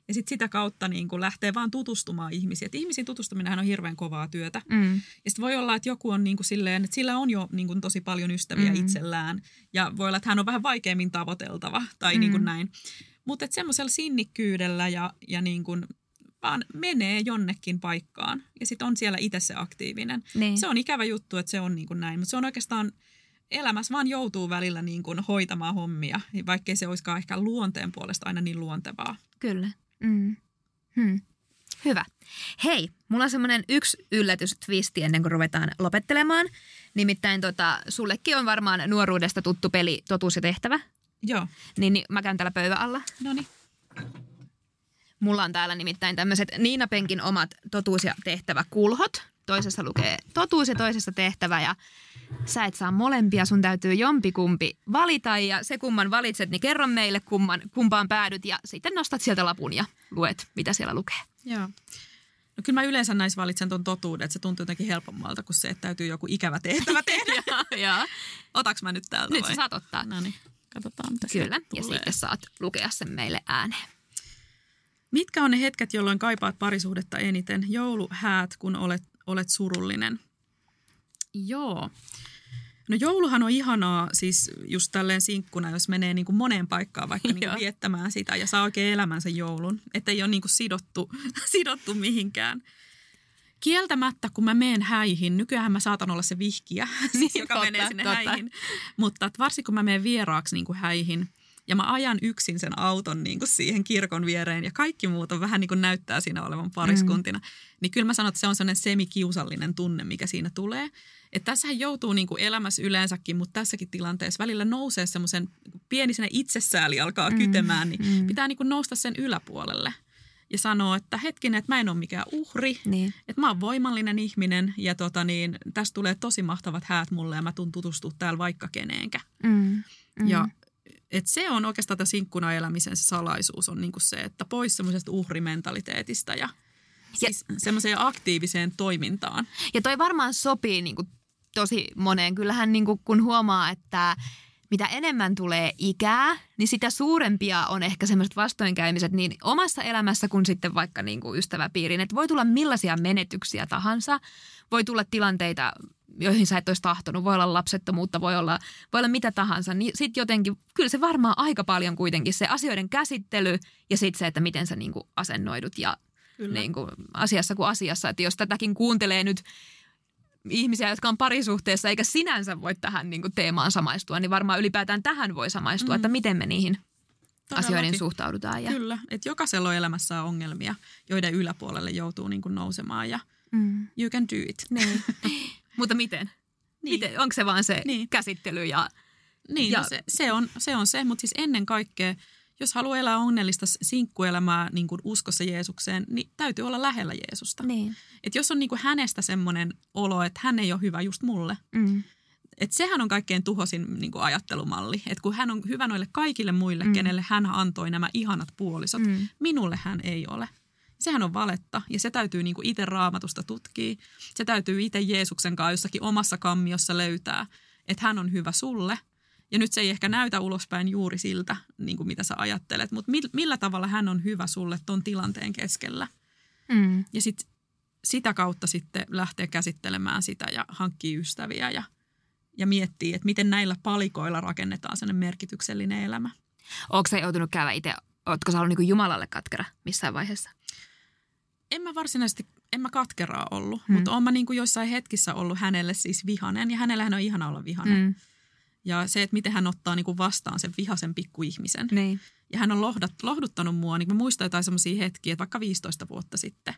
Ja sitten sitä kautta niin kuin lähtee vaan tutustumaan ihmisiin. Et ihmisiin tutustuminen on hirveän kovaa työtä. Mm. Ja sitten voi olla, että joku on niin kuin silleen, että sillä on jo niin kuin tosi paljon ystäviä mm. itsellään. Ja voi olla, että hän on vähän vaikeammin tavoiteltava tai mm. niin kuin näin. Mutta semmoisella sinnikkyydellä ja, ja niin kuin vaan menee jonnekin paikkaan. Ja sitten on siellä itse se aktiivinen. Niin. Se on ikävä juttu, että se on niin kuin näin. Mutta se on oikeastaan elämässä vaan joutuu välillä niin kuin hoitamaan hommia, vaikkei se olisikaan ehkä luonteen puolesta aina niin luontevaa. Kyllä. Mm. Hmm. Hyvä. Hei, mulla on semmoinen yksi yllätystwisti ennen kuin ruvetaan lopettelemaan. Nimittäin tota, sullekin on varmaan nuoruudesta tuttu peli Totuus ja tehtävä. Joo. Niin, niin mä käyn täällä pöydän alla. No niin. Mulla on täällä nimittäin tämmöiset Niina Penkin omat totuus ja tehtävä kulhot. Toisessa lukee totuus ja toisessa tehtävä ja sä et saa molempia, sun täytyy jompikumpi valita ja se kumman valitset, niin kerro meille kumman, kumpaan päädyt ja sitten nostat sieltä lapun ja luet, mitä siellä lukee. Joo. No kyllä mä yleensä näissä valitsen tuon totuuden, että se tuntuu jotenkin helpommalta kuin se, että täytyy joku ikävä tehtävä tehdä. ja, ja. Otaks mä nyt täältä Nyt vai? sä saat ottaa. No niin, katsotaan mitä Kyllä, ja sitten saat lukea sen meille ääneen. Mitkä on ne hetket, jolloin kaipaat parisuhdetta eniten? Jouluhäät, kun olet, olet surullinen. Joo. No jouluhan on ihanaa siis just tälleen sinkkuna, jos menee niin kuin moneen paikkaan vaikka niin kuin viettämään sitä ja saa oikein elämänsä joulun. Että ei ole niin kuin sidottu, sidottu mihinkään. Kieltämättä, kun mä menen häihin, nykyään mä saatan olla se vihkiä, siis, joka totta, menee sinne totta. häihin. Mutta varsinkin kun mä menen vieraaksi niin kuin häihin, ja mä ajan yksin sen auton niin kuin siihen kirkon viereen ja kaikki muut on vähän niin kuin näyttää siinä olevan pariskuntina. Mm. Niin kyllä mä sanon, että se on sellainen semikiusallinen tunne, mikä siinä tulee. Että tässähän joutuu niin kuin elämässä yleensäkin, mutta tässäkin tilanteessa välillä nousee semmoisen pieni itsesääli alkaa mm. kytemään, niin mm. pitää niin kuin nousta sen yläpuolelle – ja sanoo, että hetkinen, että mä en ole mikään uhri, niin. että mä oon voimallinen ihminen ja tota niin, tästä tulee tosi mahtavat häät mulle ja mä tuun tutustua täällä vaikka keneenkä. Mm. Mm. Ja et se on oikeastaan tämä sinkkuna elämisen se salaisuus on niinku se, että pois semmoisesta uhrimentaliteetista ja, siis semmoiseen aktiiviseen toimintaan. Ja toi varmaan sopii niinku tosi moneen. Kyllähän niinku, kun huomaa, että mitä enemmän tulee ikää, niin sitä suurempia on ehkä semmoiset vastoinkäymiset niin omassa elämässä kuin sitten vaikka niin kuin ystäväpiirin. Että voi tulla millaisia menetyksiä tahansa. Voi tulla tilanteita, joihin sä et olisi tahtonut. Voi olla lapsettomuutta, voi olla, voi olla mitä tahansa. Niin sitten jotenkin, kyllä se varmaan aika paljon kuitenkin se asioiden käsittely ja sitten se, että miten sä niin kuin asennoidut ja niin kuin asiassa kuin asiassa. Että jos tätäkin kuuntelee nyt ihmisiä, jotka on parisuhteessa, eikä sinänsä voi tähän niin kuin teemaan samaistua, niin varmaan ylipäätään tähän voi samaistua, mm. että miten me niihin Todellakin. asioihin suhtaudutaan. Ja... Kyllä, että jokaisella on elämässä ongelmia, joiden yläpuolelle joutuu niin kuin nousemaan ja mm. you can do it. Niin. Mutta miten? Niin. miten? Onko se vaan se niin. käsittely ja... Niin, ja... No se, se, on, se on se, mutta siis ennen kaikkea – jos haluaa elää onnellista sinkkuelämää niin kuin uskossa Jeesukseen, niin täytyy olla lähellä Jeesusta. Niin. Et jos on niin kuin hänestä semmoinen olo, että hän ei ole hyvä just mulle, mm. Et sehän on kaikkein tuhosin niin kuin ajattelumalli. Että kun hän on hyvä noille kaikille muille, mm. kenelle hän antoi nämä ihanat puolisot, mm. minulle hän ei ole. Sehän on valetta ja se täytyy niin kuin itse raamatusta tutkia. Se täytyy itse Jeesuksen kanssa jossakin omassa kammiossa löytää, että hän on hyvä sulle – ja nyt se ei ehkä näytä ulospäin juuri siltä, niin kuin mitä sä ajattelet, mutta millä tavalla hän on hyvä sulle ton tilanteen keskellä. Mm. Ja sit, sitä kautta sitten lähtee käsittelemään sitä ja hankkii ystäviä ja, ja miettii, että miten näillä palikoilla rakennetaan sellainen merkityksellinen elämä. Onko sä joutunut käydä itse, ootko sä ollut niin Jumalalle katkera missään vaiheessa? En mä varsinaisesti, en mä katkeraa ollut, mm. mutta oon mä niin kuin joissain hetkissä ollut hänelle siis vihanen ja hänellähän on ihana olla vihanen. Mm. Ja se, että miten hän ottaa niin kuin vastaan sen vihaisen pikkuihmisen. Niin. Ja hän on lohdat, lohduttanut mua, niin mä muistan jotain semmoisia hetkiä, että vaikka 15 vuotta sitten.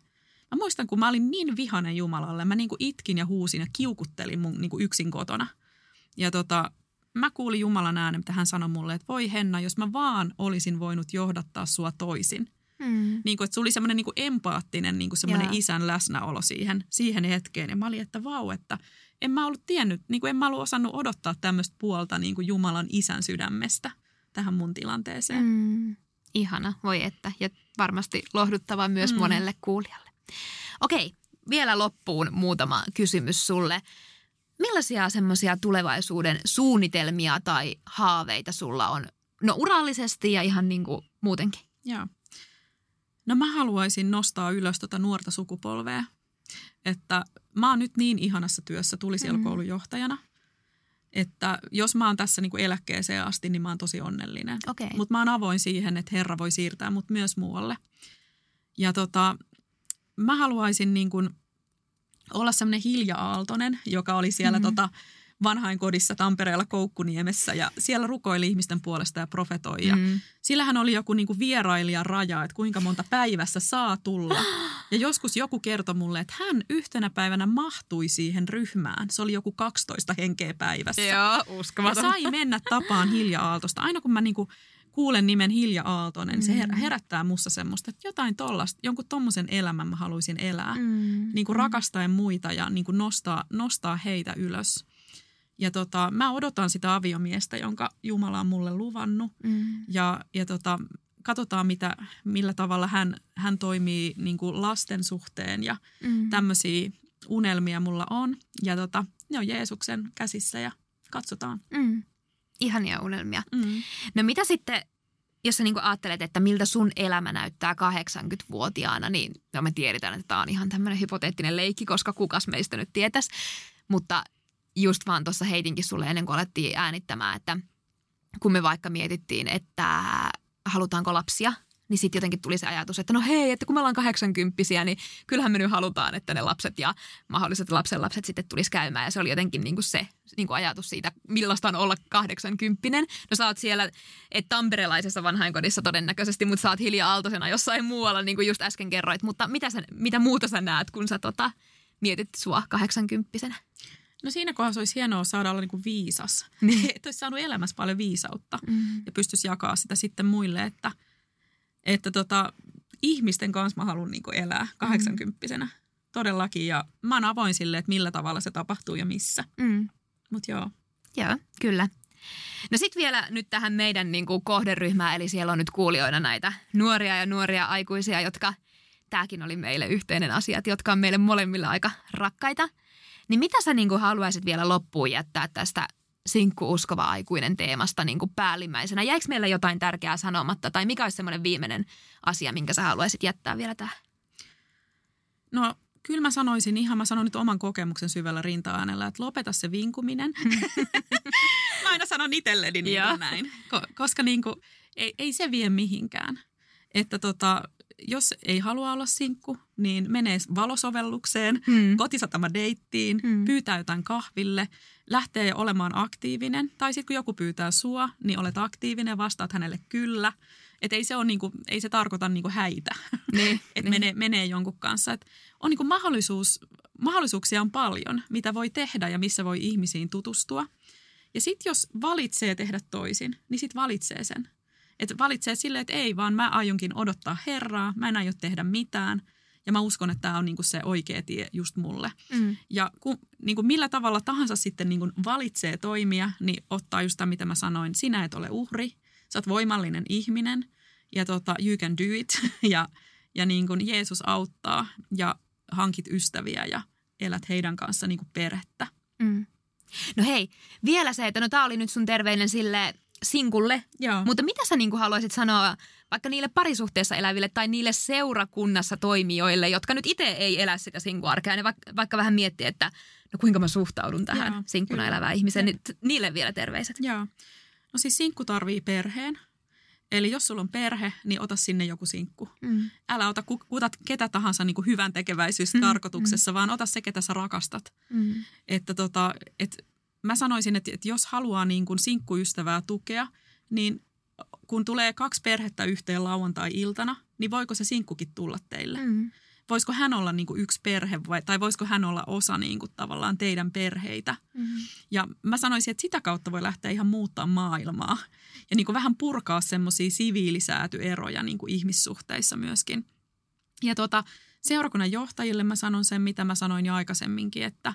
Mä muistan, kun mä olin niin vihainen Jumalalle, mä niin kuin itkin ja huusin ja kiukuttelin mun niin kuin yksin kotona. Ja tota, mä kuulin Jumalan äänen, mitä hän sanoi mulle, että voi Henna, jos mä vaan olisin voinut johdattaa sua toisin. Mm. Niin kuin, että se oli semmoinen niin kuin empaattinen niin kuin semmoinen isän läsnäolo siihen, siihen hetkeen. Ja mä olin, että vau, että en mä ollut tiennyt, niin kuin en mä ollut osannut odottaa tämmöistä puolta niin kuin Jumalan isän sydämestä tähän mun tilanteeseen. Mm. Ihana, voi että. Ja varmasti lohduttava myös mm. monelle kuulijalle. Okei, vielä loppuun muutama kysymys sulle. Millaisia semmoisia tulevaisuuden suunnitelmia tai haaveita sulla on? No urallisesti ja ihan niin kuin muutenkin. Joo. No mä haluaisin nostaa ylös tota nuorta sukupolvea – että mä oon nyt niin ihanassa työssä tulisielkoulun mm. johtajana, että jos mä oon tässä niin kuin eläkkeeseen asti, niin mä oon tosi onnellinen. Okay. Mutta mä oon avoin siihen, että Herra voi siirtää mut myös muualle. Ja tota, mä haluaisin niin kuin olla semmoinen Hilja Aaltonen, joka oli siellä mm-hmm. tota, vanhainkodissa Tampereella Koukkuniemessä ja siellä rukoili ihmisten puolesta ja profetoi. Ja mm. Sillähän oli joku niinku vierailijan raja, että kuinka monta päivässä saa tulla. Ja joskus joku kertoi mulle, että hän yhtenä päivänä mahtui siihen ryhmään. Se oli joku 12 henkeä päivässä. Joo, uskomaton. Ja sai mennä tapaan Hilja Aaltosta. Aina kun mä niinku kuulen nimen Hilja Aaltonen, mm. se herättää mussa semmoista, että jotain tollasta, jonkun tommosen elämän mä haluaisin elää. Mm. Niin kuin rakastaen muita ja niin kuin nostaa, nostaa heitä ylös. Ja tota, mä odotan sitä aviomiestä, jonka Jumala on mulle luvannut. Mm. Ja, ja tota, katsotaan, mitä, millä tavalla hän, hän toimii niin kuin lasten suhteen ja mm. tämmöisiä unelmia mulla on. Ja tota, ne on Jeesuksen käsissä ja katsotaan. Mm. Ihania unelmia. Mm. No mitä sitten, jos sä niin ajattelet, että miltä sun elämä näyttää 80-vuotiaana, niin no me tiedetään, että tämä on ihan tämmöinen hypoteettinen leikki, koska kukas meistä nyt tietäisi. Mutta just vaan tuossa heitinkin sulle ennen kuin alettiin äänittämään, että kun me vaikka mietittiin, että halutaanko lapsia, niin sitten jotenkin tuli se ajatus, että no hei, että kun me ollaan kahdeksankymppisiä, niin kyllähän me nyt halutaan, että ne lapset ja mahdolliset lapsenlapset sitten tulisi käymään. Ja se oli jotenkin niin kuin se niin kuin ajatus siitä, millaista on olla kahdeksankymppinen. No sä oot siellä, että tamperelaisessa vanhainkodissa todennäköisesti, mutta sä oot hiljaa aaltoisena jossain muualla, niin kuin just äsken kerroit. Mutta mitä, sä, mitä muuta sä näet, kun sä tota, mietit sua kahdeksankymppisenä? No siinä kohdassa olisi hienoa saada olla niin kuin viisas. Niin. että olisi saanut elämässä paljon viisautta Mm. ja pystyisi jakaa sitä sitten muille, että, että tota, ihmisten kanssa mä haluan niin elää kahdeksankymppisenä. Todellakin ja mä oon avoin sille, että millä tavalla se tapahtuu ja missä. Mm. Mutta joo. Joo, kyllä. No sitten vielä nyt tähän meidän niin kuin kohderyhmään, eli siellä on nyt kuulijoina näitä nuoria ja nuoria aikuisia, jotka, tämäkin oli meille yhteinen asia, että jotka on meille molemmille aika rakkaita. Niin mitä sä niin kuin haluaisit vielä loppuun jättää tästä sinkku-uskova aikuinen teemasta niin kuin päällimmäisenä? Jäikö meillä jotain tärkeää sanomatta tai mikä olisi semmoinen viimeinen asia, minkä sä haluaisit jättää vielä tähän? No kyllä mä sanoisin ihan, mä sanon nyt oman kokemuksen syvällä rinta-äänellä, että lopeta se vinkuminen. mä aina sanon itselleni niin näin, Ko- koska niin kuin, ei, ei se vie mihinkään. Että tota, jos ei halua olla sinkku, niin menee valosovellukseen, Hmm. kotisatama deittiin, Mm. pyytää jotain kahville, lähtee olemaan aktiivinen. Tai sitten kun joku pyytää sua, niin olet aktiivinen ja vastaat hänelle kyllä. Että ei se, ole niinku, ei se tarkoita niinku häitä, Niin, että menee, menee jonkun kanssa. Et on niinku mahdollisuus, mahdollisuuksia on paljon, mitä voi tehdä ja missä voi ihmisiin tutustua. Ja sitten jos valitsee tehdä toisin, niin sitten valitsee sen. Että valitsee silleen, että ei, vaan mä aionkin odottaa Herraa, mä en aio tehdä mitään. Ja mä uskon, että tämä on niinku se oikea tie just mulle. Mm. Ja kun, niin kuin millä tavalla tahansa sitten niin kuin valitsee toimia, niin ottaa just tämä, mitä mä sanoin. Sinä et ole uhri, sä oot voimallinen ihminen ja tota, you can do it. Ja, ja niin kuin Jeesus auttaa ja hankit ystäviä ja elät heidän kanssa niin kuin perhettä. Mm. No hei, vielä se, että no tää oli nyt sun terveinen sille sinkulle, Joo. mutta mitä sä niin haluaisit sanoa vaikka niille parisuhteessa eläville tai niille seurakunnassa toimijoille, jotka nyt itse ei elä sitä sinkuarkea, ne vaikka, vaikka vähän miettii, että no kuinka mä suhtaudun tähän Joo, sinkkuna kyllä. elävään ihmiseen, niin niille vielä terveiset. Joo. No siis sinkku tarvii perheen. Eli jos sulla on perhe, niin ota sinne joku sinkku. Mm. Älä ota ku- kutat ketä tahansa niin kuin hyvän tekeväisyystarkoituksessa, vaan ota se, ketä sä rakastat. Mm. Että tota, et mä sanoisin, että, että jos haluaa niin kuin sinkkuystävää tukea, niin kun tulee kaksi perhettä yhteen lauantai-iltana, niin voiko se sinkkukin tulla teille? Mm. Voisiko hän olla niin kuin yksi perhe vai, tai voisiko hän olla osa niin kuin tavallaan teidän perheitä? Mm. Ja mä sanoisin, että sitä kautta voi lähteä ihan muuttaa maailmaa ja niin kuin vähän purkaa semmoisia siviilisäätyeroja niin kuin ihmissuhteissa myöskin. Ja tota, seurakunnan johtajille mä sanon sen, mitä mä sanoin jo aikaisemminkin, että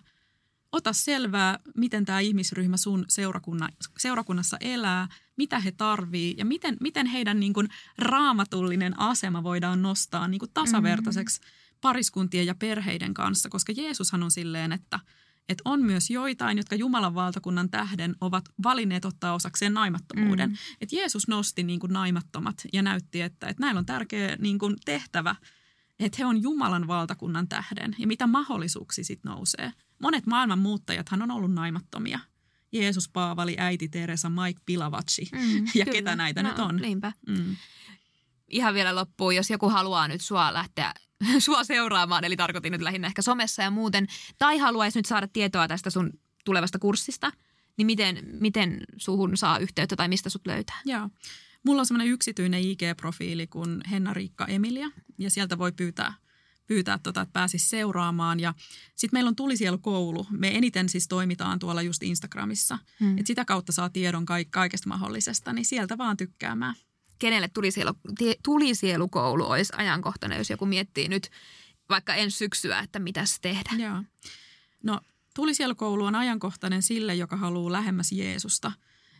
ota selvää, miten tämä ihmisryhmä sun seurakunna, seurakunnassa elää, mitä he tarvii ja miten, miten heidän niin kuin raamatullinen asema voidaan nostaa niin kuin tasavertaiseksi pariskuntien ja perheiden kanssa, koska Jeesushan on silleen, että, että on myös joitain, jotka Jumalan valtakunnan tähden ovat valinneet ottaa osakseen naimattomuuden. Mm. Et Jeesus nosti niin kuin naimattomat ja näytti, että, että näillä on tärkeä niin kuin tehtävä, että he on Jumalan valtakunnan tähden ja mitä mahdollisuuksia sitten nousee. Monet maailman muuttajathan on ollut naimattomia. Jeesus, Paavali, äiti Teresa, Mike Pilavacci Mm. ja Kyllä. ketä näitä no, nyt on. Niinpä. Mm. ihan vielä loppuun, jos joku haluaa nyt sua lähteä sua seuraamaan, eli tarkoitin nyt lähinnä ehkä somessa ja muuten, tai haluaisi nyt saada tietoa tästä sun tulevasta kurssista, niin miten, miten suhun saa yhteyttä tai mistä sut löytää? Joo. Mulla on semmoinen yksityinen IG-profiili kuin Henna-Riikka Emilia ja sieltä voi pyytää, pyytää tota, että pääsisi seuraamaan. Ja sitten meillä on Tulisielukoulu. Me eniten siis toimitaan tuolla just Instagramissa. Hmm. Et sitä kautta saa tiedon ka- kaikesta mahdollisesta, niin sieltä vaan tykkäämään. Kenelle tulisielu, tulisielukoulu olisi ajankohtainen, jos joku miettii nyt vaikka ensi syksyä, että mitäs tehdä? Joo. No Tulisielukoulu on ajankohtainen sille, joka haluaa lähemmäs Jeesusta.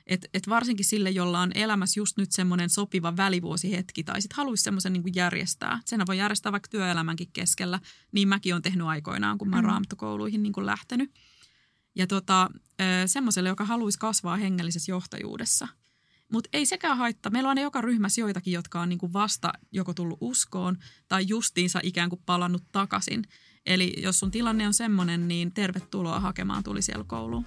Et, et varsinkin sille, jolla on elämässä just nyt semmoinen sopiva välivuosihetki tai sitten haluaisi semmoisen niin järjestää. Sen voi järjestää vaikka työelämänkin keskellä. Niin mäkin olen tehnyt aikoinaan, kun mä oon Mm. raamatukouluihin niin kuin lähtenyt. Ja tota, semmoiselle, joka haluaisi kasvaa hengellisessä johtajuudessa. Mutta ei sekään haittaa. Meillä on aina joka ryhmässä joitakin, jotka on niin kuin vasta joko tullut uskoon tai justiinsa ikään kuin palannut takaisin. Eli jos sun tilanne on semmoinen, niin tervetuloa hakemaan tuli siellä kouluun.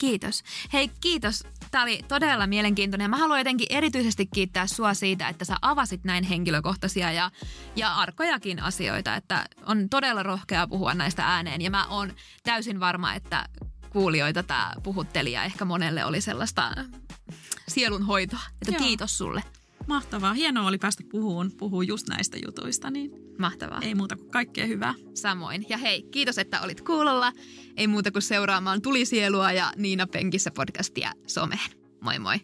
Kiitos. Hei, kiitos. Tämä oli todella mielenkiintoinen. Mä haluan jotenkin erityisesti kiittää sua siitä, että sä avasit näin henkilökohtaisia ja, ja arkojakin asioita. Että on todella rohkeaa puhua näistä ääneen. Ja mä oon täysin varma, että kuulijoita tämä puhutteli ja ehkä monelle oli sellaista sielunhoitoa. Että Joo. kiitos sulle. Mahtavaa. Hienoa oli päästä puhuun, puhuu just näistä jutuista. Niin Mahtavaa. Ei muuta kuin kaikkea hyvää. Samoin. Ja hei, kiitos, että olit kuulolla. Ei muuta kuin seuraamaan Tulisielua ja Niina Penkissä podcastia someen. Moi moi.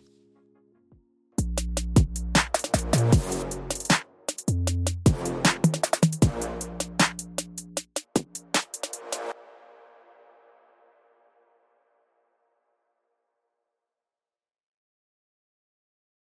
thank you